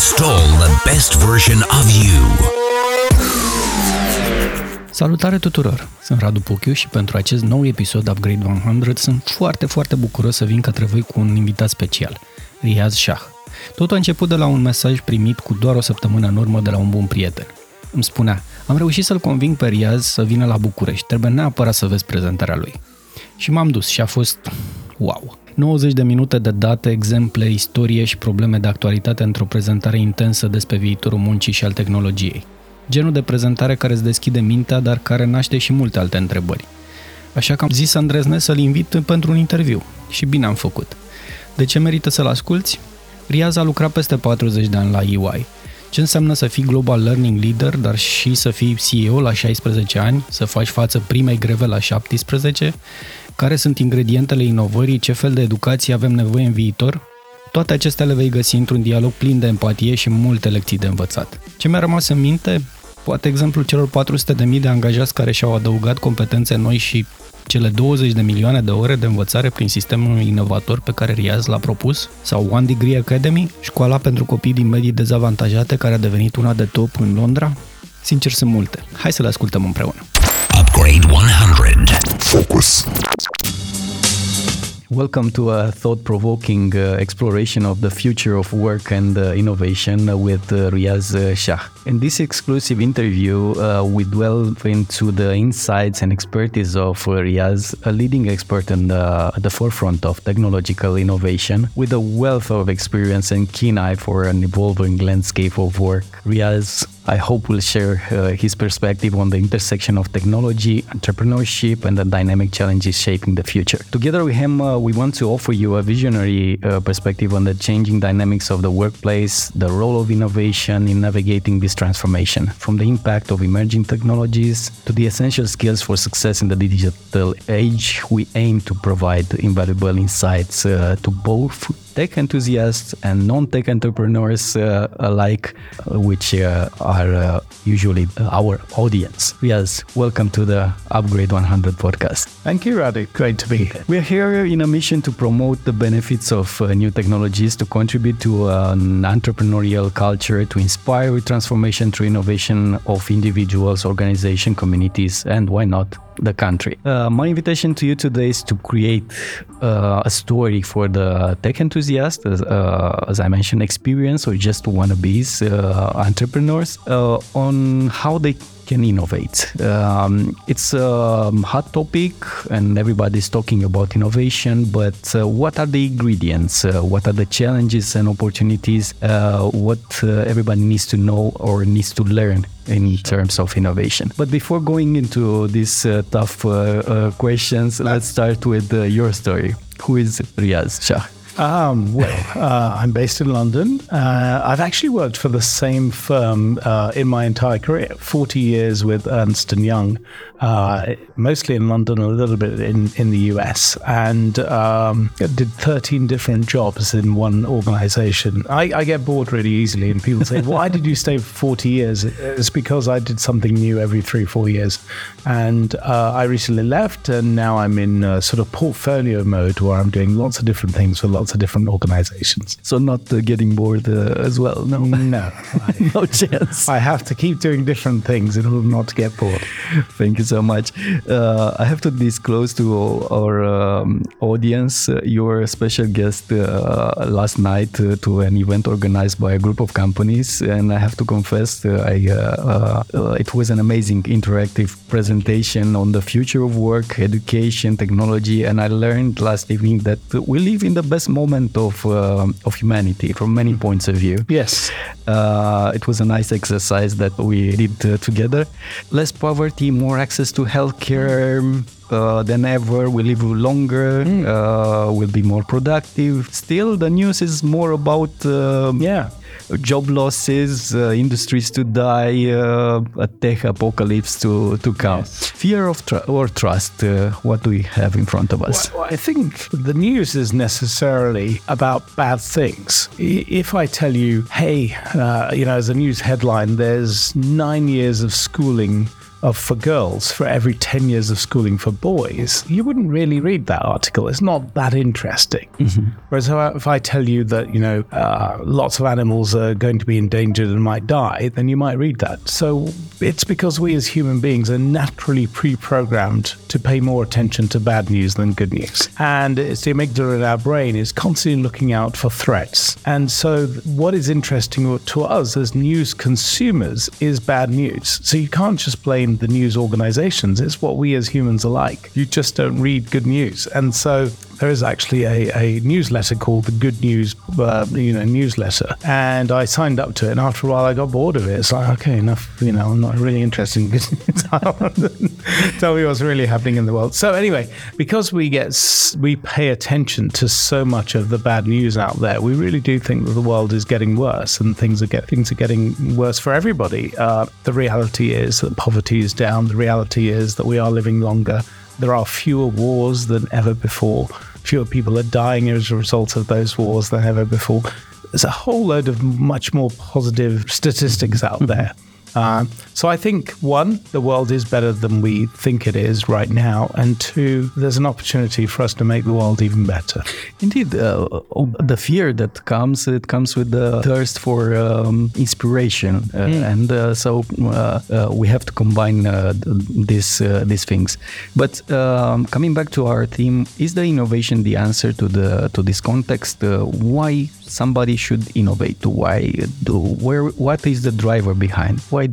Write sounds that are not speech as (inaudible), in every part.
Install the best version of you. Salutare tuturor! Sunt Radu Puchiu și pentru acest nou episod Upgrade 100 sunt foarte, foarte bucuros să vin către voi cu un invitat special, Riaz Shah. Tot a început de la un mesaj primit cu doar o săptămână în urmă de la un bun prieten. Îmi spunea, am reușit să-l conving pe Riaz să vină la București, trebuie neapărat să vezi prezentarea lui. Și m-am dus și a fost wow! 90 de minute de date, exemple, istorie și probleme de actualitate într-o prezentare intensă despre viitorul muncii și al tehnologiei. Genul de prezentare care îți deschide mintea, dar care naște și multe alte întrebări. Așa că am zis să îndrăznesc să-l invit pentru un interviu. Și bine am făcut. De ce merită să-l asculți? Riaz a lucrat peste 40 de ani la EY. Ce înseamnă să fii Global Learning Leader, dar și să fii CEO la 16 ani, să faci față primei greve la 17 care sunt ingredientele inovării, ce fel de educație avem nevoie în viitor? Toate acestea le vei găsi într-un dialog plin de empatie și multe lecții de învățat. Ce mi-a rămas în minte? Poate exemplul celor 400.000 de angajați care și-au adăugat competențe noi și cele 20 de milioane de ore de învățare prin sistemul inovator pe care Riaz l-a propus, sau One Degree Academy, școala pentru copii din medii dezavantajate care a devenit una de top în Londra? Sincer, sunt multe. Hai să le ascultăm împreună. Upgrade 100. Focus. Welcome to a thought provoking uh, exploration of the future of work and uh, innovation with uh, Riaz uh, Shah. In this exclusive interview, uh, we delve into the insights and expertise of Riaz, a leading expert in the, at the forefront of technological innovation, with a wealth of experience and keen eye for an evolving landscape of work. Riaz I hope will share uh, his perspective on the intersection of technology, entrepreneurship, and the dynamic challenges shaping the future. Together with him, uh, we want to offer you a visionary uh, perspective on the changing dynamics of the workplace, the role of innovation in navigating this transformation, from the impact of emerging technologies to the essential skills for success in the digital age. We aim to provide invaluable insights uh, to both tech enthusiasts and non-tech entrepreneurs uh, alike, uh, which uh, are uh, usually our audience. Yes, welcome to the Upgrade 100 podcast. Thank you, Radu. Great to be here. We're here in a mission to promote the benefits of uh, new technologies, to contribute to an entrepreneurial culture, to inspire transformation through innovation of individuals, organizations, communities, and why not the country. Uh, my invitation to you today is to create uh, a story for the tech enthusiast, as, uh, as I mentioned, experience or just wannabes uh, entrepreneurs uh, on how they can innovate. Um, it's a hot topic and everybody's talking about innovation, but uh, what are the ingredients? Uh, what are the challenges and opportunities? Uh, what uh, everybody needs to know or needs to learn in terms of innovation. But before going into these uh, tough uh, questions, let's start with your story. Who is Riaz Shah? Um, well, uh, I'm based in London. Uh, I've actually worked for the same firm uh, in my entire career 40 years with Ernst & Young, uh, mostly in London, a little bit in, in the US, and um, did 13 different jobs in one organization. I, I, get bored really easily, and people say, Why did you stay for 40 years? It's because I did something new every three, four years. And uh, I recently left, and now I'm in sort of portfolio mode where I'm doing lots of different things for lots of different organizations. So, not uh, getting bored uh, as well? No, no, (laughs) no chance. I have to keep doing different things in order not to get bored. Thank you so much. Uh, I have to disclose to our um, audience uh, your special guest uh, last night uh, to an event organized by a group of companies, and I have to confess, I, it was an amazing interactive presentation on the future of work, education, technology, and I learned last evening that we live in the best moment of uh, of humanity from many points of view. Yes, uh, it was a nice exercise that we did uh, together. Less poverty, more access to healthcare. Uh, than ever. We live longer. Mm. Uh, we'll be more productive. Still, the news is more about uh, yeah job losses, uh, industries to die, uh, a tech apocalypse to, to come. Yes. Fear of tr- or trust, uh, what do we have in front of us? Well, I think the news is necessarily about bad things. If I tell you, hey, uh, you know, as a news headline, there's nine years of schooling of for girls for every 10 years of schooling for boys, you wouldn't really read that article. It's not that interesting. Whereas if I, if I tell you that, you know, uh, lots of animals are going to be endangered and might die, then you might read that. So it's because we as human beings are naturally pre programmed to pay more attention to bad news than good news. And it's the amygdala in our brain is constantly looking out for threats. And so what is interesting to us as news consumers is bad news. So you can't just blame the news organizations. It's what we as humans are like. You just don't read good news. And so there is actually a, a newsletter called the Good News, uh, you know, newsletter, and I signed up to it. And after a while, I got bored of it. It's like, okay, enough. You know, I'm not really interested in good news. (laughs) Tell me what's really happening in the world. So anyway, because we get we pay attention to so much of the bad news out there, we really do think that the world is getting worse and things are get things are getting worse for everybody. Uh, the reality is that poverty is down. The reality is that we are living longer. There are fewer wars than ever before fewer people are dying as a result of those wars than ever before. There's a whole load of much more positive statistics out there. Uh, so I think one, the world is better than we think it is right now, and two, there's an opportunity for us to make the world even better. Indeed, uh, the fear that comes it comes with the thirst for um, inspiration, uh, mm. and uh, so uh, uh, we have to combine these these things. But um, coming back to our theme, is the innovation the answer to the to this context? why somebody should innovate? Why do where? What is the driver behind? Why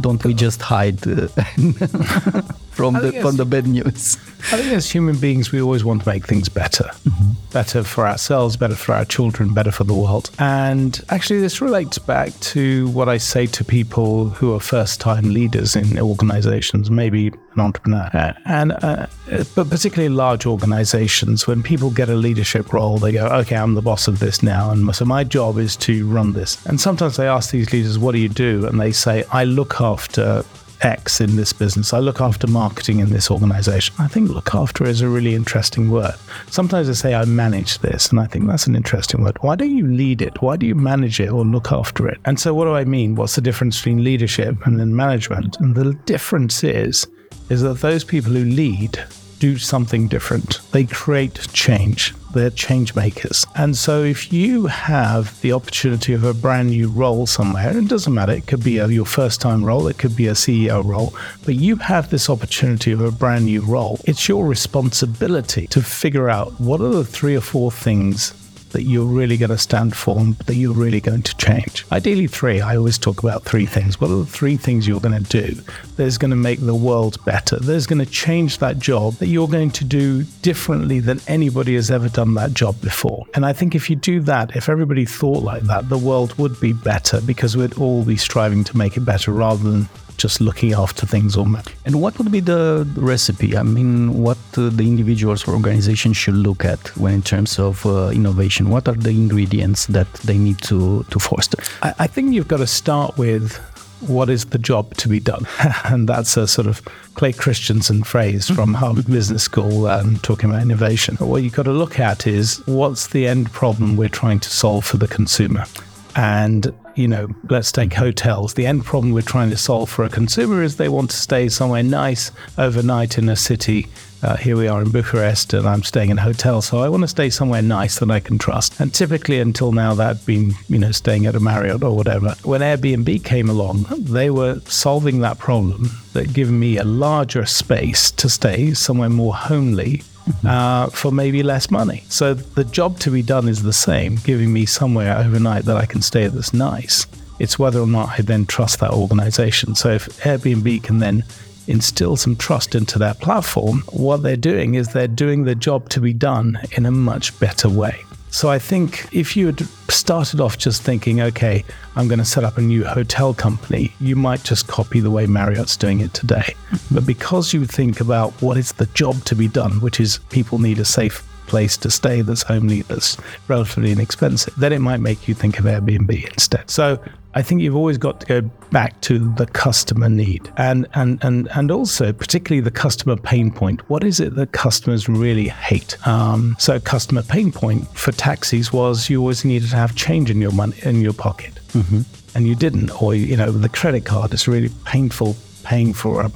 don't we just hide uh, (laughs) from the from the bad news? I think as human beings, we always want to make things better, mm-hmm. better for ourselves, better for our children, better for the world. And actually, this relates back to what I say to people who are first-time leaders in organizations, maybe an entrepreneur, and uh, but particularly large organizations. When people get a leadership role, they go, "Okay, I'm the boss of this now, and so my job is to run this." And sometimes they ask these leaders, "What do you do?" And they say, "I look after." X in this business. I look after marketing in this organization. I think look after is a really interesting word. Sometimes I say I manage this, and I think that's an interesting word. Why don't you lead it? Why do you manage it or look after it? And so, what do I mean? What's the difference between leadership and then management? And the difference is, is that those people who lead do something different. They create change. They're change makers. And so if you have the opportunity of a brand new role somewhere, it doesn't matter, it could be a, your first time role, it could be a CEO role, but you have this opportunity of a brand new role. It's your responsibility to figure out what are the three or four things that you're really going to stand for and that you're really going to change. Ideally, three. I always talk about three things. What are the three things you're going to do that's going to make the world better? That's going to change that job that you're going to do differently than anybody has ever done that job before. And I think if you do that, if everybody thought like that, the world would be better because we'd all be striving to make it better rather than just looking after things or and what would be the recipe i mean what uh, the individuals or organizations should look at when in terms of uh, innovation what are the ingredients that they need to to foster I, I think you've got to start with what is the job to be done? (laughs) and that's a sort of Clay Christensen phrase from mm-hmm. Harvard Business School um, talking about innovation. What you've got to look at is what's the end problem we're trying to solve for the consumer? And you know, let's take hotels. The end problem we're trying to solve for a consumer is they want to stay somewhere nice overnight in a city. Uh, here we are in Bucharest, and I'm staying in a hotel, so I want to stay somewhere nice that I can trust. And typically, until now, that'd been, you know, staying at a Marriott or whatever. When Airbnb came along, they were solving that problem, that giving me a larger space to stay somewhere more homely uh, for maybe less money. So the job to be done is the same, giving me somewhere overnight that I can stay that's nice. It's whether or not I then trust that organization. So if Airbnb can then instill some trust into their platform, what they're doing is they're doing the job to be done in a much better way. So I think if you had started off just thinking, okay, I'm going to set up a new hotel company, you might just copy the way Marriott's doing it today. But because you think about what is the job to be done, which is people need a safe place to stay that's homely, that's relatively inexpensive, then it might make you think of Airbnb instead. So I think you've always got to go back to the customer need and, and, and, and also particularly the customer pain point. What is it that customers really hate? Um, so customer pain point for taxis was you always needed to have change in your money in your pocket. Mm-hmm. And you didn't, or you know, the credit card is really painful paying for a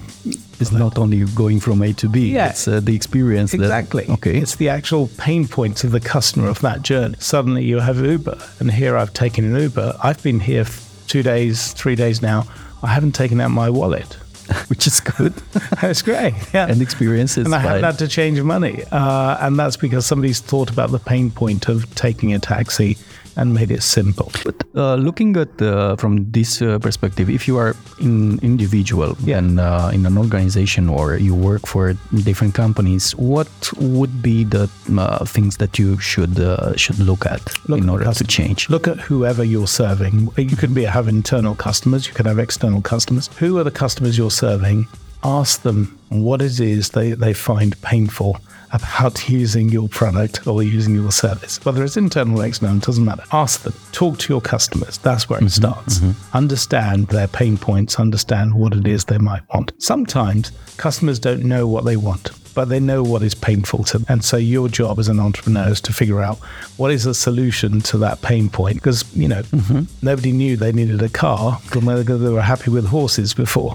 It's not only going from A to B. Yeah. It's uh, the experience. that- Exactly. okay. It's the actual pain points of the customer of that journey. Suddenly you have Uber, and here I've taken an Uber. I've been here two days, three days now. I haven't taken out my wallet. which is good. (laughs) That's great. Yeah. and experiences. and I haven't had to change money. Uh, and that's because somebody's thought about the pain point of taking a taxi and made it simple. But uh, looking at uh, from this uh, perspective, if you are an individual Yeah. and uh, in an organization or you work for different companies, what would be the uh, things that you should uh, should look at Look in at order to change? Look at whoever you're serving. You could be have internal customers, you can have external customers. Who are the customers you're serving? Ask them what it is they, they find painful about using your product or using your service. Whether it's internal or external, it doesn't matter. Ask them. Talk to your customers. That's where it mm-hmm. starts. Mm-hmm. Understand their pain points, understand what it is they might want. Sometimes customers don't know what they want but they know what is painful to them. And so your job as an entrepreneur is to figure out what is the solution to that pain point. Because, you know, nobody knew they needed a car because they were happy with horses before.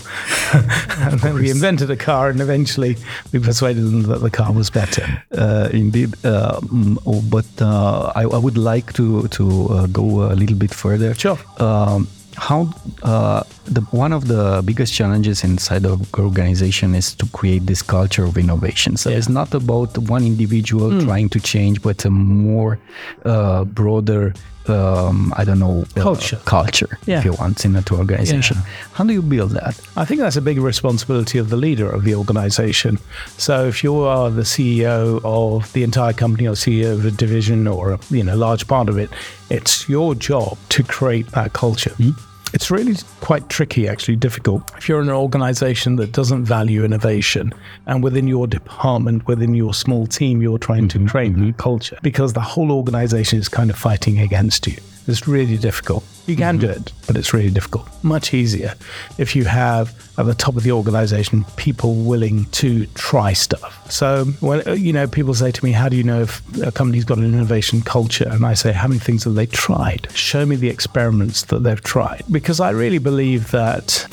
(laughs) and then we invented a car and eventually we persuaded them that the car was better. Uh, indeed, uh, mm, but uh, I, I would like to to uh, go a little bit further. Sure. Um, how uh, the one of the biggest challenges inside of an organization is to create this culture of innovation. So it's not about one individual Hmm. trying to change, but a more uh, broader. Um, I don't know uh, Culture. culture, Yeah. if you want, in an organization. Yeah. How do you build that? I think that's a big responsibility of the leader of the organization. So if you are the CEO of the entire company or CEO of a division or a you know large part of it, it's your job to create that culture. It's really quite tricky, actually difficult. If you're in an organization that doesn't value innovation and within your department, within your small team, you're trying to mm-hmm, create that mm-hmm. culture because the whole organization is kind of fighting against you. It's really difficult. You can do it, but it's really difficult. Much easier if you have at the top of the organization people willing to try stuff. So when uh, you know people say to me, "How do you know if a company's got an innovation culture?" and I say, "How many things have they tried? Show me the experiments that they've tried." Because I really believe that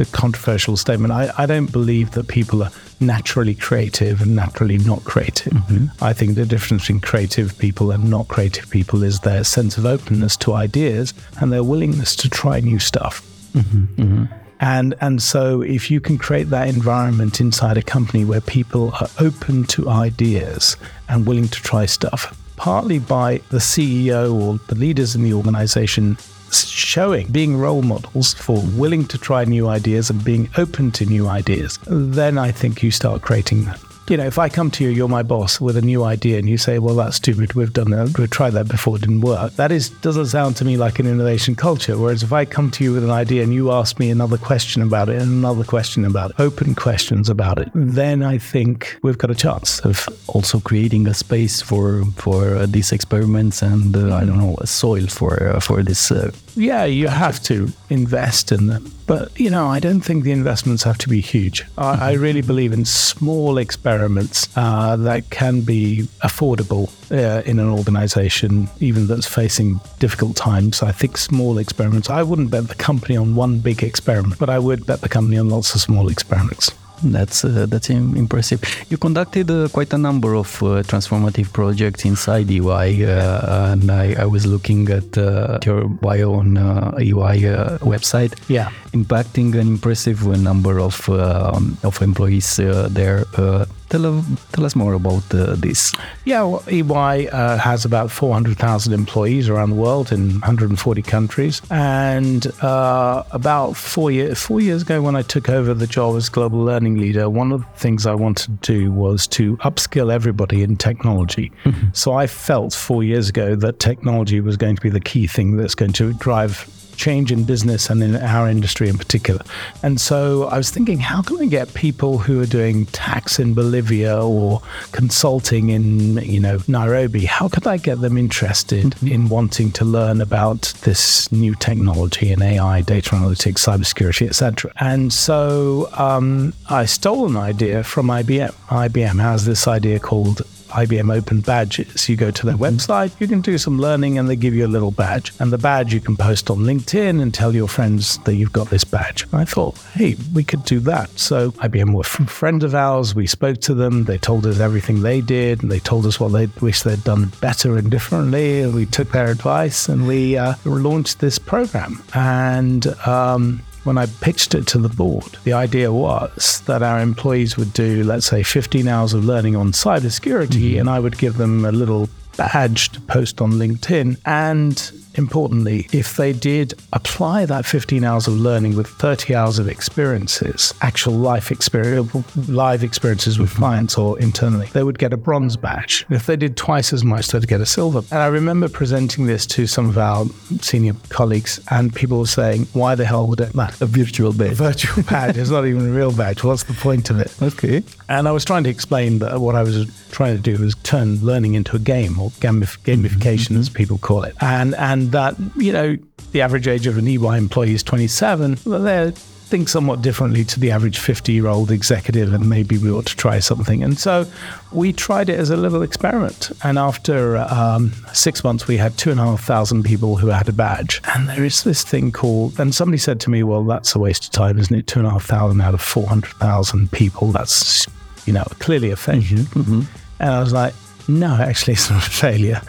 a controversial statement. I, I don't believe that people are naturally creative and naturally not creative. Mm-hmm. I think the difference between creative people and not creative people is their sense of openness to ideas and their willingness to try new stuff. Mm-hmm. Mm-hmm. And and so if you can create that environment inside a company where people are open to ideas and willing to try stuff, partly by the CEO or the leaders in the organization showing being role models for willing to try new ideas and being open to new ideas, then I think you start creating that. You know, if I come to you, you're my boss with a new idea, and you say, "Well, that's stupid. We've done that. We've tried that before. It didn't work." That is doesn't sound to me like an innovation culture. Whereas if I come to you with an idea and you ask me another question about it and another question about it, open questions about it, then I think we've got a chance of also creating a space for for uh, these experiments and uh, I don't know a soil for uh, for this. Yeah, you have to invest in them. But, you know, I don't think the investments have to be huge. I, I really believe in small experiments uh, that can be affordable uh, in an organization, even that's facing difficult times. I think small experiments, I wouldn't bet the company on one big experiment, but I would bet the company on lots of small experiments. That's uh, that's impressive. You conducted uh, quite a number of uh, transformative projects inside EY, uh, and I, I was looking at uh, your bio on uh, EY uh, website. Yeah. impacting an impressive number of um, of employees uh, there. Tell, tell us more about uh, this. Yeah, well, EY uh, has about 400,000 employees around the world in 140 countries. And uh, about four, year, four years ago, when I took over the job as global learning leader, one of the things I wanted to do was to upskill everybody in technology. So I felt four years ago that technology was going to be the key thing that's going to drive change in business and in our industry in particular. And so I was thinking, how can I get people who are doing tax in Bolivia or consulting in, you know, Nairobi, how could I get them interested in wanting to learn about this new technology in AI, data analytics, cybersecurity, etc. And so um, I stole an idea from IBM. IBM has this idea called IBM Open badges. You go to their website, you can do some learning, and they give you a little badge. And the badge you can post on LinkedIn and tell your friends that you've got this badge. I thought, hey, we could do that. So IBM were friends of ours. We spoke to them. They told us everything they did, and they told us what they wish they'd done better and differently. We took their advice, and we uh, launched this program. And um, when I pitched it to the board, the idea was that our employees would do, let's say, 15 hours of learning on cybersecurity, mm-hmm. and I would give them a little badge to post on LinkedIn. And importantly, if they did apply that 15 hours of learning with 30 hours of experiences, actual life experience, live experiences with mm-hmm. clients or internally, they would get a bronze badge. If they did twice as much, they'd get a silver. And I remember presenting this to some of our senior colleagues, and people were saying, "Why the hell would it matter?" A virtual badge. virtual badge. It's not even a real badge. What's the point of it? Okay. And I was trying to explain that what I was trying to do was turn learning into a game or gamif- gamification, mm-hmm. as people call it. And and that you know the average age of an EY employee is 27. Well, they think somewhat differently to the average 50 year old executive, and maybe we ought to try something. And so we tried it as a little experiment. And after um, six months, we had two and a half thousand people who had a badge. And there is this thing called, and somebody said to me, well, that's a waste of time, isn't it? Two and a half thousand out of 400,000 people. That's, you know, clearly a failure. And I was like, no, actually, it's not a failure.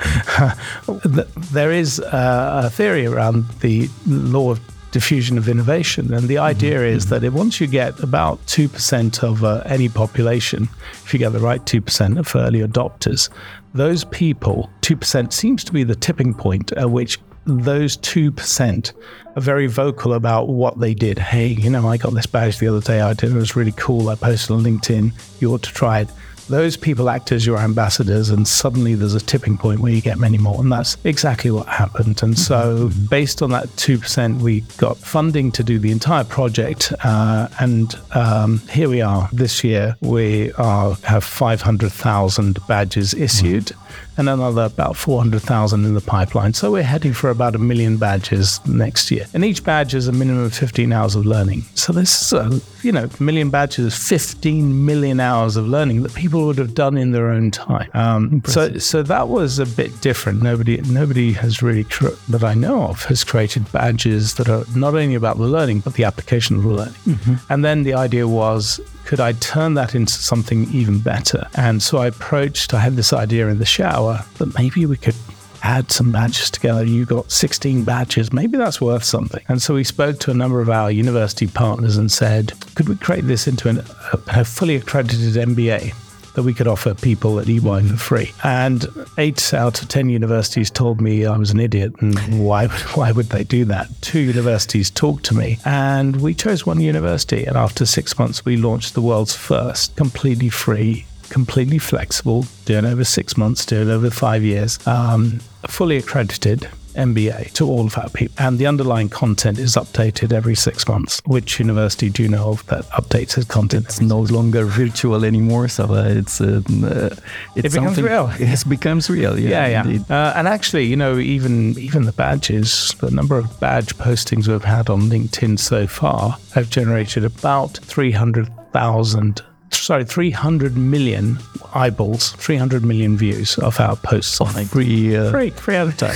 (laughs) there is uh, a theory around the law of diffusion of innovation. And the idea is that if once you get about 2% of uh, any population, if you get the right 2% of early adopters, those people, 2% seems to be the tipping point at which those 2% are very vocal about what they did. Hey, you know, I got this badge the other day. I did it was really cool. I posted on LinkedIn. You ought to try it those people act as your ambassadors, and suddenly there's a tipping point where you get many more. And that's exactly what happened. And so, based on that 2%, we got funding to do the entire project. Uh, and um, here we are this year. We are, have 500,000 badges issued and another about 400,000 in the pipeline. So we're heading for about a million badges next year. And each badge is a minimum of 15 hours of learning. So this is, a, you know, million badges, 15 million hours of learning that people would have done in their own time. Um, so, so that was a bit different. Nobody, nobody has really, cr- that I know of, has created badges that are not only about the learning, but the application of the learning. And then the idea was, could I turn that into something even better? And so I approached, I had this idea in the shower that maybe we could add some badges together. You got 16 badges, maybe that's worth something. And so we spoke to a number of our university partners and said, could we create this into an, a, a fully accredited MBA? That we could offer people at EY for free, and eight out of ten universities told me I was an idiot, and why (laughs) why would they do that? Two universities talked to me, and we chose one university. And after six months, we launched the world's first completely free completely flexible, doing over six months, doing over five years, um, fully accredited MBA to all of our people. And the underlying content is updated every six months. Which university do you know of that updates its content? It's no longer virtual anymore, so uh, it's uh, uh, it's It becomes real. (laughs) It becomes real. Yeah, yeah, yeah. Uh, and actually, you know, even even the badges, the number of badge postings we've had on LinkedIn so far have generated about three hundred thousand. Sorry, 300 million eyeballs, 300 million views of our posts on LinkedIn. Free, uh, Free, free at a time.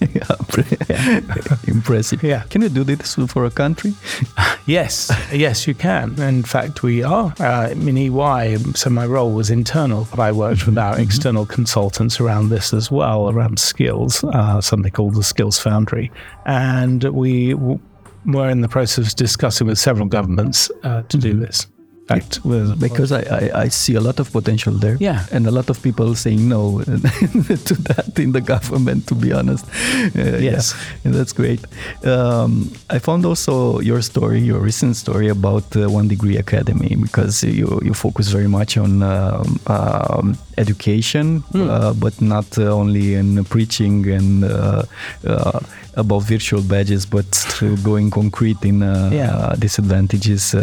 yeah, (laughs) impressive. Yeah. Can you do this for a country? (laughs) Yes, yes, you can. In fact, we are. Uh, in EY, so my role was internal, but I worked with our external consultants around this as well, around skills, uh, something called the Skills Foundry. And we w- were in the process of discussing with several governments uh, to do this. Fact, because I, I, I see a lot of potential there. Yeah. And a lot of people saying no (laughs) to that in the government, to be honest. Uh, Yes. Yeah, that's great. Um, I found also your story, your recent story about uh, One Degree Academy, because you, you focus very much on um, um, education, uh, but not uh, only in preaching and uh, uh, about virtual badges, but going concrete in uh, Yeah. uh, disadvantages,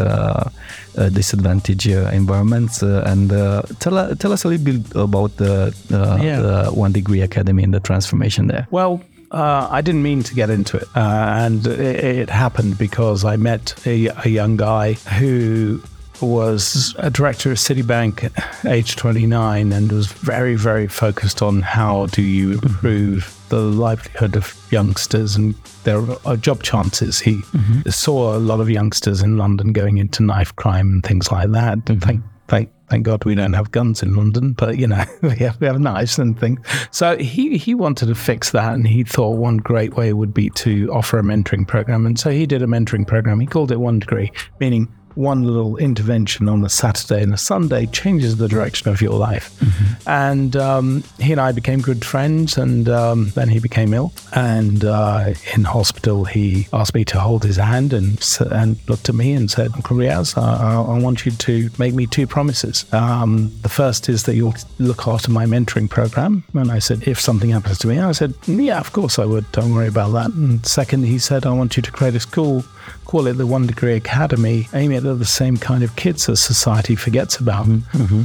uh, uh, disadvantage uh, environments. Uh, and uh, tell, uh, tell us a little bit about the, uh, Yeah. the One Degree Academy and the transformation there. Well, uh, I didn't mean to get into it, uh, and it, it happened because I met a, a young guy who was a director of Citibank at age 29 and was very, very focused on how do you improve the livelihood of youngsters and their uh, job chances. He mm-hmm. saw a lot of youngsters in London going into knife crime and things like that. Mm-hmm. Thank, thank, thank God we don't have guns in London, but you know (laughs) we have, we have knives and things. So he he wanted to fix that, and he thought one great way would be to offer a mentoring program, and so he did a mentoring program. He called it One Degree, meaning one little intervention on a Saturday and a Sunday changes the direction of your life. Mm-hmm. And um, he and I became good friends, and um, then he became ill. And uh, in hospital, he asked me to hold his hand and and looked at me and said, Uncle Riaz, I, I want you to make me two promises. Um, the first is that you'll look after my mentoring program. And I said, if something happens to me, I said, yeah, of course I would. Don't worry about that. And second, he said, I want you to create a school call it the One Degree Academy, aiming at the same kind of kids as society forgets about. Mm-hmm.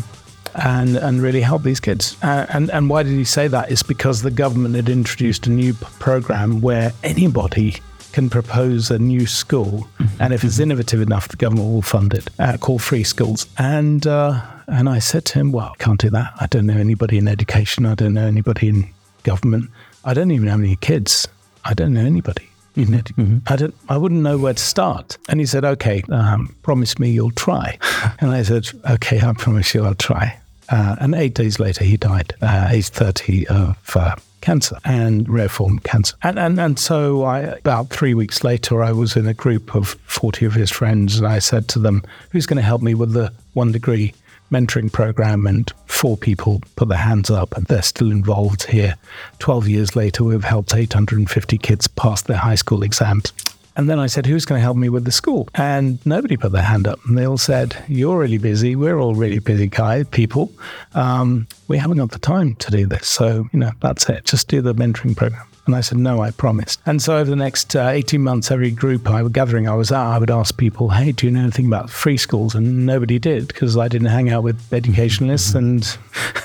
And, and really help these kids. Uh, and, and why did he say that? It's because the government had introduced a new p- program where anybody can propose a new school, mm-hmm. and if it's innovative enough, the government will fund it. Uh, called Free Schools, and uh, and I said to him, "Well, I can't do that. I don't know anybody in education. I don't know anybody in government. I don't even have any kids. I don't know anybody." Mm-hmm. I don't, I wouldn't know where to start. And he said, "Okay, um, promise me you'll try." (laughs) and I said, "Okay, I promise you I'll try." Uh, and eight days later, he died, uh, age thirty of uh, cancer and rare form cancer. And, and and so I, about three weeks later, I was in a group of forty of his friends, and I said to them, "Who's going to help me with the one degree?" Mentoring program, and four people put their hands up, and they're still involved here. 12 years later, we've helped 850 kids pass their high school exams. And then I said, Who's going to help me with the school? And nobody put their hand up. And they all said, You're really busy. We're all really busy guys, people. Um, we haven't got the time to do this. So, you know, that's it. Just do the mentoring program. And I said, no, I promised. And so over the next uh, 18 months, every group I was gathering I was at, I would ask people, hey, do you know anything about free schools? And nobody did because I didn't hang out with educationalists mm-hmm. and,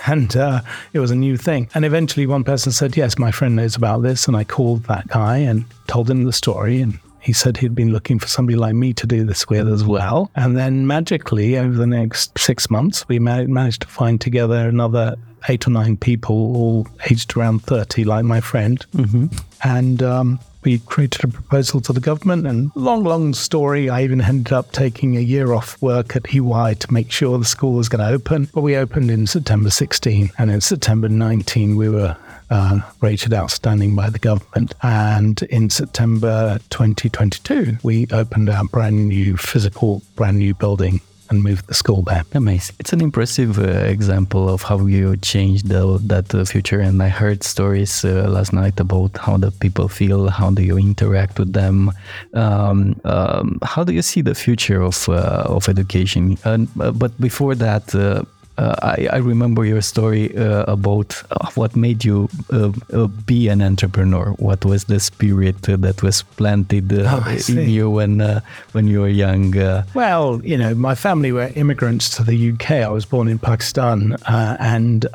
(laughs) and uh, it was a new thing. And eventually one person said, yes, my friend knows about this. And I called that guy and told him the story. And he said he'd been looking for somebody like me to do this with as well. And then magically, over the next six months, we managed to find together another eight or nine people, all aged around 30, like my friend. Mm-hmm. And um, we created a proposal to the government. And long, long story, I even ended up taking a year off work at EY to make sure the school was going to open. But we opened in September 16. And in September 19, we were uh, rated outstanding by the government. And in September 2022, we opened our brand new physical, brand new building and moved the school there. Amazing. It's an impressive uh, example of how you changed the, that uh, future. And I heard stories uh, last night about how the people feel, how do you interact with them. Um, um, how do you see the future of, uh, of education? Uh, but before that, uh, uh, I, I, remember your story uh, about uh, what made you uh, uh, be an entrepreneur. What was the spirit that was planted uh, oh, in you when when you were young? well, you know, my family were immigrants to the UK. I was born in Pakistan, and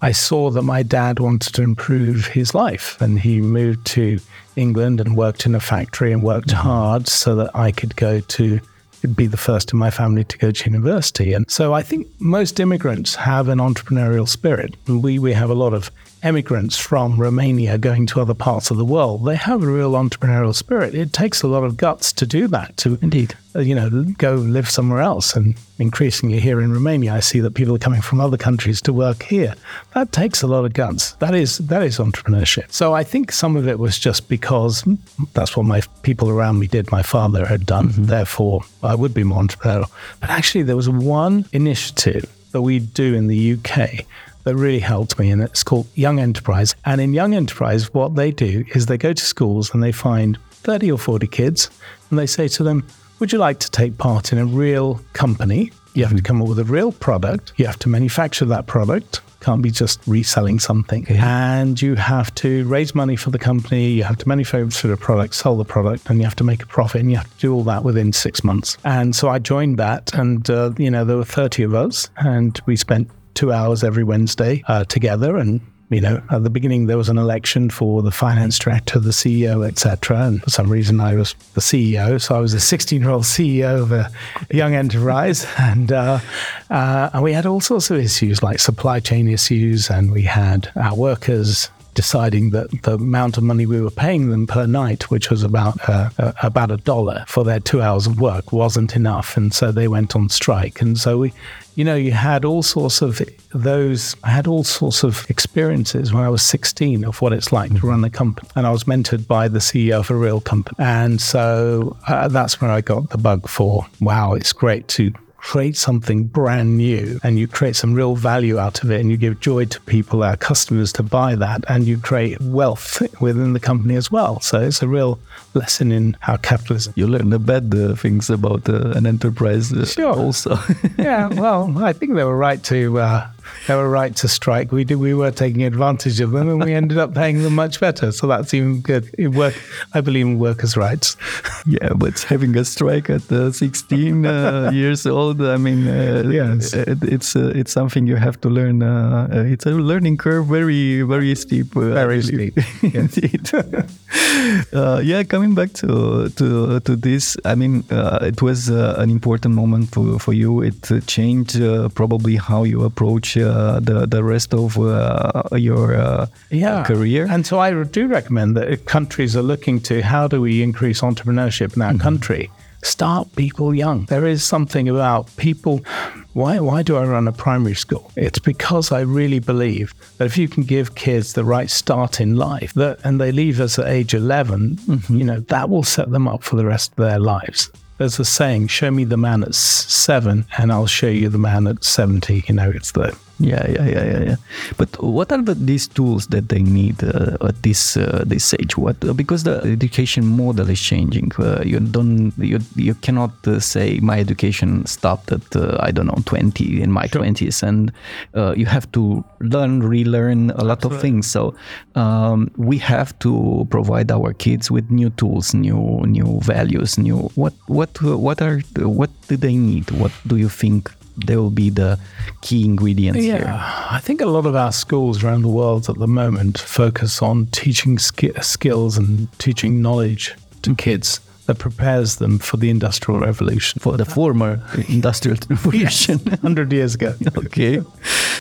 I saw that my dad wanted to improve his life, and he moved to England and worked in a factory and worked mm-hmm. hard so that I could go to be the first in my family to go to university. And so I think most immigrants have an entrepreneurial spirit. We, we have a lot of emigrants from Romania going to other parts of the world, they have a real entrepreneurial spirit. It takes a lot of guts to do that, to indeed, you know, go live somewhere else. And increasingly here in Romania, I see that people are coming from other countries to work here. That takes a lot of guts. That is that is entrepreneurship. So I think some of it was just because that's what my people around me did. My father had done. Mm-hmm. Therefore, I would be more entrepreneurial. But actually, there was one initiative that we do in the UK that really helped me, and it's called Young Enterprise. And in Young Enterprise, what they do is they go to schools and they find 30 or 40 kids and they say to them, Would you like to take part in a real company? You have to come up with a real product. You have to manufacture that product. Can't be just reselling something. And you have to raise money for the company. You have to manufacture the product, sell the product, and you have to make a profit. And you have to do all that within six months. And so I joined that. And, uh, you know, there were 30 of us. And we spent two hours every Wednesday uh, together and you know, at the beginning there was an election for the finance director, the CEO, etc. And for some reason, I was the CEO, so I was a 16-year-old CEO of a young enterprise, (laughs) and uh, uh, and we had all sorts of issues like supply chain issues, and we had our workers deciding that the amount of money we were paying them per night, which was about uh, uh, about a dollar for their two hours of work, wasn't enough, and so they went on strike. And so we, you know, you had all sorts of those. I had all sorts of experiences when I was 16 of what it's like to run a company, and I was mentored by the CEO of a real company, and so uh, that's where I got the bug for. Wow, it's great to create something brand new and you create some real value out of it and you give joy to people, our customers, to buy that and you create wealth within the company as well. So it's a real lesson in how capitalism. You learn the bad uh, things about uh, an enterprise uh, sure. also. (laughs) yeah, well, I think they were right to they were right to strike. We did. We were taking advantage of them, and we ended up paying them much better. So that's even good. It work. I believe in workers' rights. yeah, but having a strike at uh, 16 uh, (laughs) years old, I mean, uh, yes, it, it's uh, it's something you have to learn. Uh, uh, it's a learning curve, very very steep. very steep. (laughs) Indeed. yeah, coming back to to to this, I mean, it was an important moment for for you. It changed probably how you approach uh, the the rest of uh, your uh, yeah. career. And so I do recommend that if countries are looking to how do we increase entrepreneurship in our mm-hmm. country, start people young. There is something about people. Why, why do I run a primary school? It's because I really believe that if you can give kids the right start in life, that and they leave us at age 11, mm-hmm. you know, that will set them up for the rest of their lives there's a saying, show me the man at seven and I'll show you the man at 70. You know, it's the yeah, yeah, yeah, yeah, yeah. But what are the, these tools that they need uh, at this uh, this age? What uh, because the education model is changing. Uh, you don't you you cannot uh, say my education stopped at uh, I don't know twenty in my twenties, sure. and you have to learn, relearn a lot That's of things. So um, we have to provide our kids with new tools, new new values, new what what what are what do they need? What do you think they will be the key ingredients yeah, here. I think a lot of our schools around the world at the moment focus on teaching sk- skills and teaching knowledge to kids that prepares them for the industrial revolution. For the former industrial (laughs) revolution. (laughs) 100 years ago. (laughs) Okay.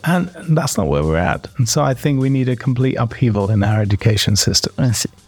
And that's not where we're at. And so i think we need a complete upheaval in our education system.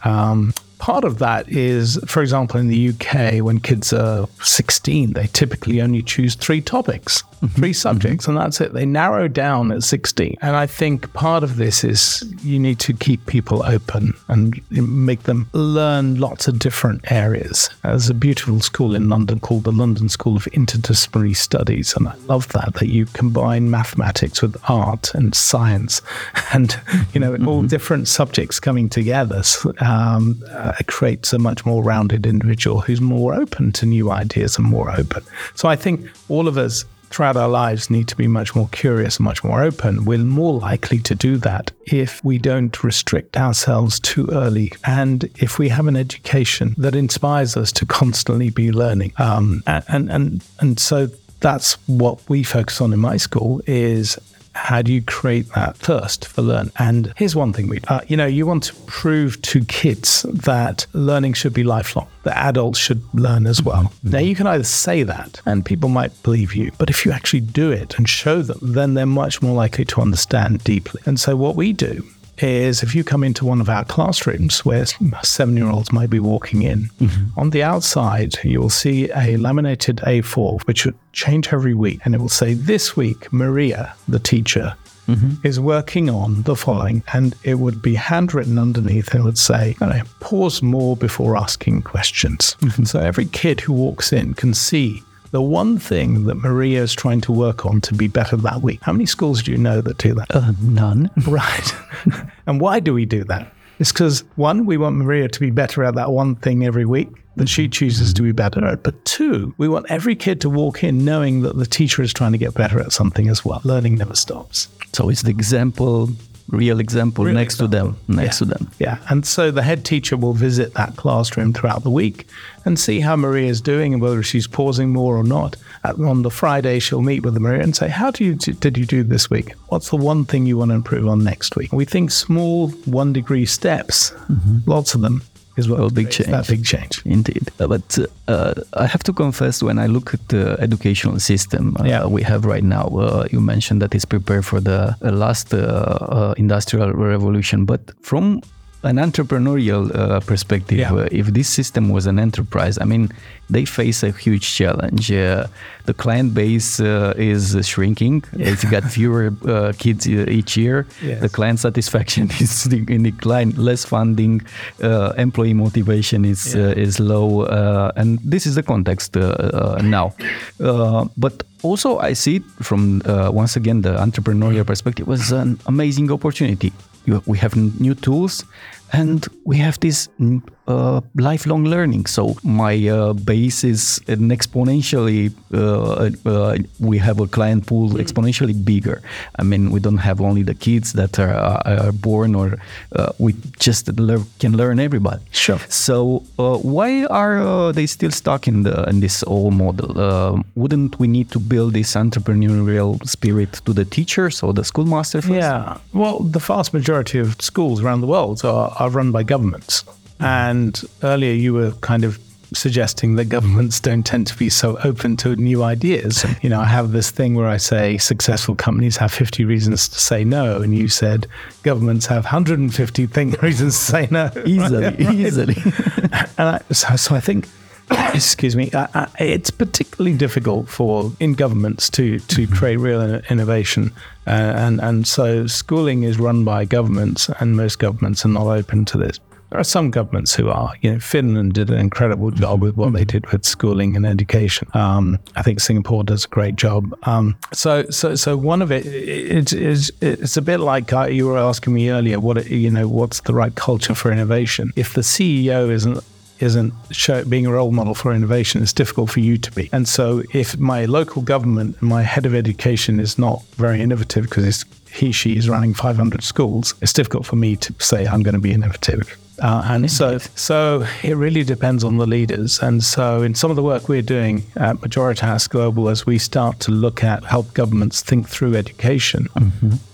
Um, Part of that is, for example, in the UK, when kids are 16, they typically only choose three topics, mm-hmm. three subjects, mm-hmm. and that's it. They narrow down at 16. And I think part of this is you need to keep people open and make them learn lots of different areas. There's a beautiful school in London called the London School of Interdisciplinary Studies. And I love that, that you combine mathematics with art and science (laughs) and, you know, mm-hmm. all different subjects coming together. Um, uh, creates a much more rounded individual who's more open to new ideas and more open. So I think all of us throughout our lives need to be much more curious and much more open. We're more likely to do that if we don't restrict ourselves too early and if we have an education that inspires us to constantly be learning. Um, and, and, and so that's what we focus on in my school is how do you create that thirst for learn? And here's one thing we, uh, you know, you want to prove to kids that learning should be lifelong, that adults should learn as well. Mm-hmm. Now, you can either say that and people might believe you, but if you actually do it and show them, then they're much more likely to understand deeply. And so, what we do is if you come into one of our classrooms where seven year olds might be walking in, mm-hmm. on the outside, you will see a laminated A4, which would change every week. And it will say, This week, Maria, the teacher, Mm-hmm. is working on the following, and it would be handwritten underneath and it would say, pause more before asking questions. Mm-hmm. So every kid who walks in can see the one thing that Maria is trying to work on to be better that week. How many schools do you know that do that? Uh, none. (laughs) Right. (laughs) and why do we do that? It's because one, we want Maria to be better at that one thing every week that she chooses to be better at. But two, we want every kid to walk in knowing that the teacher is trying to get better at something as well. Learning never stops. So it's the example real example Real next to them, next Yeah. to them. Yeah, and so the head teacher will visit that classroom throughout the week and see how Maria is doing and whether she's pausing more or not. On the Friday, she'll meet with Maria and say, "How do you did you do this week? What's the one thing you want to improve on next week?" We think small one degree steps, mm-hmm. lots of them, is what. Oh, big change. That big change. Indeed. Uh, But uh, I have to confess, when I look at the educational system uh, Yeah. we have right now, uh, you mentioned that it's prepared for the uh, last uh, uh, industrial revolution. But from an entrepreneurial uh, perspective, Yeah. uh, if this system was an enterprise, I mean, they face a huge challenge. Uh, the client base uh, is shrinking. It's got fewer uh, kids uh, each year. Yes. The client satisfaction (laughs) is in decline. Less funding, uh, employee motivation is uh, is low, uh, and this is the context now. But also, I see it from uh, once again the entrepreneurial perspective was an amazing opportunity. We have new tools, and we have this uh, lifelong learning. So my uh, base is an exponentially. Uh, uh, we have a client pool exponentially bigger. I mean, we don't have only the kids that are, are born, or uh, we just lear- can learn everybody. Sure. So uh, why are uh, they still stuck in the in this old model? Uh, wouldn't we need to build this entrepreneurial spirit to the teachers or the schoolmaster first? Yeah. Well, the vast majority of schools around the world are, are run by governments. And earlier you were kind of suggesting that governments (laughs) don't tend to be so open to new ideas. You know, I have this thing where I say successful companies have 50 reasons to say no. And you said governments have 150 thing, (laughs) reasons to say no. (laughs) Easily, Right, easily. and I, so, so I think, (coughs) excuse me, I, I, it's particularly difficult for in governments to to create real in- innovation, uh, and and so schooling is run by governments, and most governments are not open to this. There are some governments who are. You know, Finland did an incredible job with what they did with schooling and education. Um, I think Singapore does a great job. Um, so, so, so one of it, it is it's a bit like uh, you were asking me earlier. What you know, what's the right culture for innovation? If the CEO isn't isn't show, being a role model for innovation, it's difficult for you to be. And so, if my local government and my head of education is not very innovative because he she is running 500 schools, it's difficult for me to say I'm going to be innovative. Uh, and so, so it really depends on the leaders. And so, in some of the work we're doing at Majoritas Global, as we start to look at help governments think through education,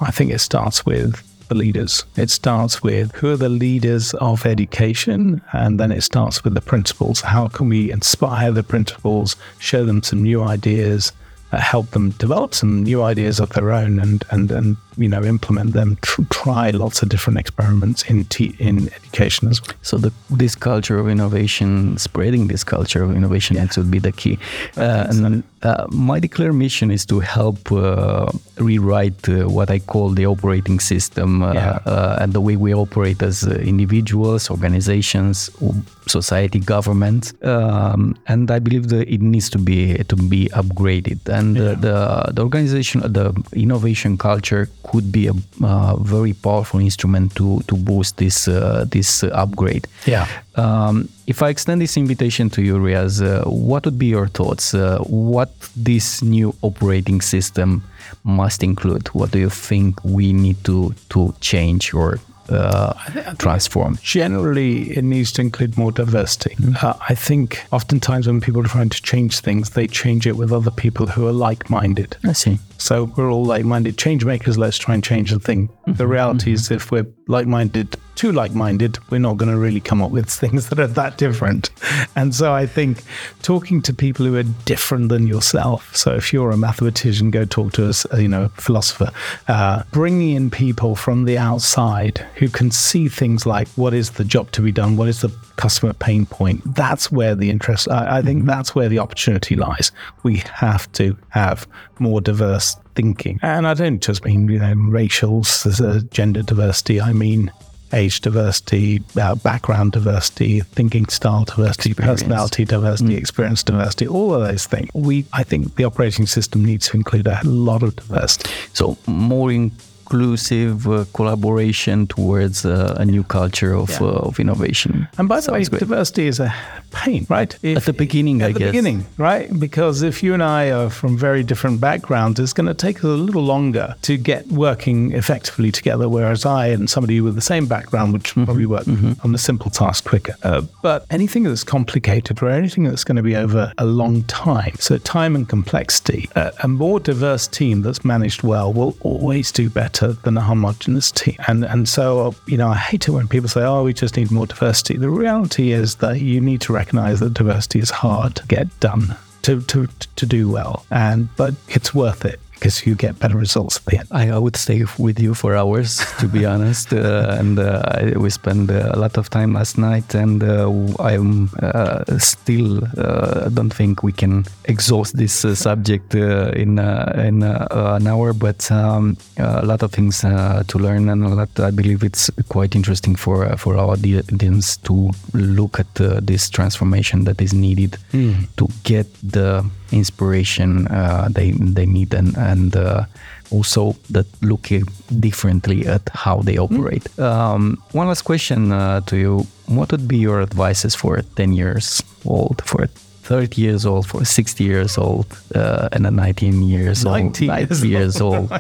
I think it starts with the leaders. It starts with who are the leaders of education, and then it starts with the principals. How can we inspire the principals, show them some new ideas, uh, help them develop some new ideas of their own, and and and you know implement them. Tr- try lots of different experiments in te- in education as well. So the, this culture of innovation, spreading this culture of innovation, that would be the key. Uh, and uh, my declared mission is to help uh, rewrite uh, what I call the operating system uh, Yeah. uh, and the way we operate as uh, individuals, organizations, society, government. Um, and I believe that it needs to be to be upgraded. And uh, the the organization, the innovation culture could be a uh, very powerful instrument to to boost this uh, this upgrade. Yeah. Um, if I extend this invitation to you, Riaz, uh, what would be your thoughts? Uh, what this new operating system must include? What do you think we need to to change or uh, transform? Generally, it needs to include more diversity. Uh, I think oftentimes when people are trying to change things, they change it with other people who are like minded. I see. So we're all like minded change makers. Let's try and change the thing. The reality is, if we're like minded, too like minded, we're not going to really come up with things that are that different. And so I think talking to people who are different than yourself. So if you're a mathematician, go talk to us, you know, a philosopher. Uh, bringing in people from the outside who can see things like what is the job to be done, what is the customer pain point. That's where the interest. I, I think that's where the opportunity lies. We have to have more diverse thinking, and I don't just mean you know racial, s- uh, gender diversity. I mean age diversity, uh, background diversity, thinking style diversity, Experience. personality diversity, experience diversity, all of those things. We, I think, the operating system needs to include a lot of diversity. So more inclusive uh, collaboration towards uh, a new culture of, Yeah. uh, of innovation. And by the way, great. diversity is a pain, right? If- At the beginning, at I the guess. beginning, right? Because if you and I are from very different backgrounds, it's going to take us a little longer to get working effectively together. Whereas I and somebody with the same background would Mm-hmm. probably work on the simple task quicker. Uh, but anything that's complicated or anything that's going to be over a long time, so time and complexity, uh, a more diverse team that's managed well will always do better than a homogenous team. And and so you know, I hate it when people say, "Oh, we just need more diversity." The reality is that you need to recognize that diversity is hard to get done to to to do well, and but it's worth it because you get better results at the end. I, I would stay with you for hours, to be (laughs) honest. Uh, and uh, we spent uh, a lot of time last night, and uh, I'm uh, still uh, don't think we can exhaust this uh, subject uh, in uh, in uh, an hour. But um, a lot of things uh, to learn, and a lot. I believe it's quite interesting for uh, for our audience to look at uh, this transformation that is needed to get the inspiration uh, they they need and and uh, also that look differently at how they operate. Um, one last question uh, to you: What would be your advices for ten years old, for 30 years old, for 60 years old, uh, and a 19 years 90 old, 90 years old,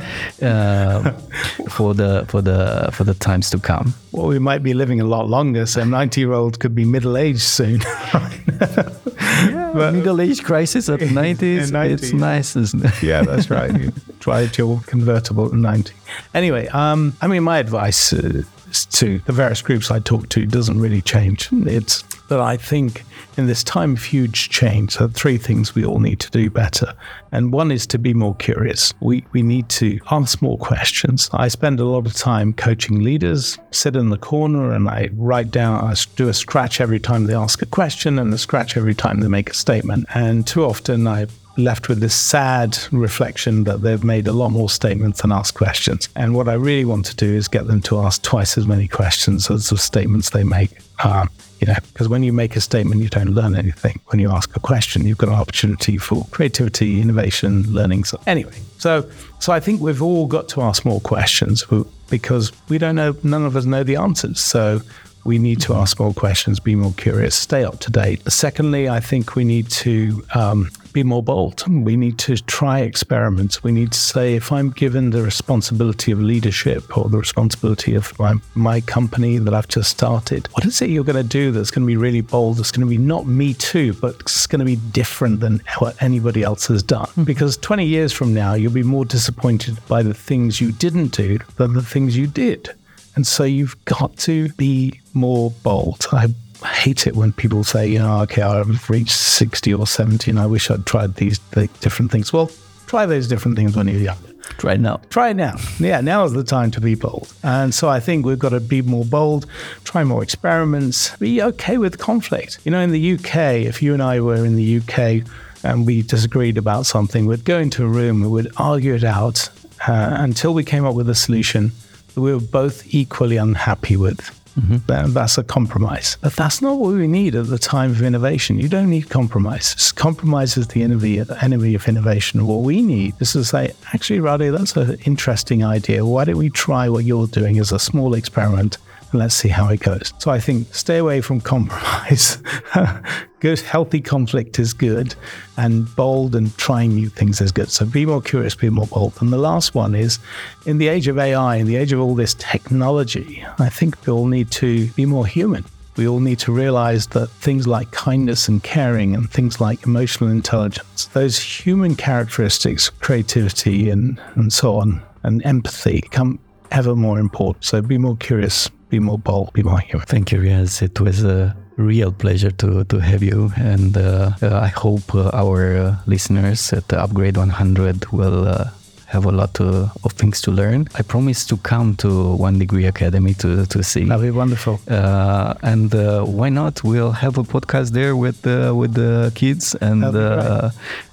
uh, (laughs) for the for the for the times to come? Well, we might be living a lot longer, so a 90 year old could be middle aged soon. (laughs) But- Middle age crisis at 90s, (laughs) In it's nice, isn't it? yeah, that's right. You (laughs) drive your convertible at 90. Anyway, um, I mean, my advice uh, to the various groups I talk to doesn't really change. It's that I think in this time of huge change, there are three things we all need to do better. And one is to be more curious. We, we need to ask more questions. I spend a lot of time coaching leaders, sit in the corner and I write down, I do a scratch every time they ask a question and a scratch every time they make a statement. And too often I left with this sad reflection that they've made a lot more statements than asked questions. And what I really want to do is get them to ask twice as many questions as the statements they make. Um, you know, because when you make a statement, you don't learn anything. When you ask a question, you've got an opportunity for creativity, innovation, learning. So anyway, so so I think we've all got to ask more questions because we don't know. None of us know the answers. So we need to ask more questions, be more curious, stay up to date. Secondly, I think we need to um, be more bold. We need to try experiments. We need to say, if I'm given the responsibility of leadership or the responsibility of my, my company that I've just started, what is it you're going to do that's going to be really bold? That's going to be not me too, but it's going to be different than what anybody else has done. Mm-hmm. Because 20 years from now, you'll be more disappointed by the things you didn't do than the things you did. And so you've got to be more bold. I hate it when people say, you know, okay, I've reached 60 or 70 and I wish I'd tried these th- different things. Well, try those different things when you're younger. Try now. Try it now. Yeah, now is the time to be bold. And so I think we've got to be more bold, try more experiments, be okay with conflict. You know, in the UK, if you and I were in the UK and we disagreed about something, we'd go into a room, we would argue it out uh, until we came up with a solution that we were both equally unhappy with. Then that's a compromise. But that's not what we need at the time of innovation. You don't need compromise. Compromise is the enemy, enemy of innovation. What we need is to say, actually, Radu, that's an interesting idea. Why don't we try what you're doing as a small experiment let's see how it goes. So I think stay away from compromise. (laughs) good, healthy conflict is good, and bold and trying new things is good. So be more curious, be more bold. And the last one is in the age of AI, in the age of all this technology, I think we all need to be more human. We all need to realize that things like kindness and caring and things like emotional intelligence, those human characteristics, creativity and, and so on, and empathy become ever more important. So be more curious, be more bold, be more human. Thank you, Riaz. It was a real pleasure to, to have you. And uh, uh, I hope uh, our uh, listeners at Upgrade 100 will uh, have a lot uh, of things to learn. I promise to come to One Degree Academy to, to see. That'd be wonderful. Uh, and uh, why not? We'll have a podcast there with uh, with the kids, and uh,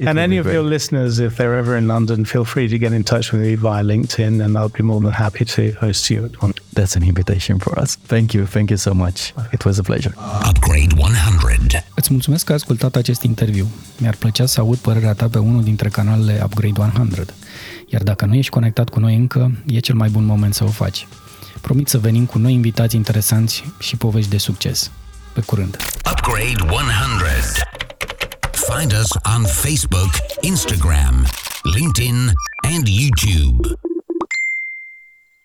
and any of your listeners, if they're ever in London, feel free to get in touch with me via LinkedIn, and I'll be more than happy to host you at one. That's an invitation for us. Thank you, thank you so much. It was a pleasure. Upgrade 100. Îți mulțumesc că ai ascultat acest interviu. Mi-ar plăcea să aud părerea ta pe unul dintre canalele Upgrade 100. Iar dacă nu ești conectat cu noi încă, e cel mai bun moment să o faci. Promit să venim cu noi invitați interesanți și povești de succes. Pe curând! Upgrade 100. Find us on Facebook, Instagram, LinkedIn, and YouTube.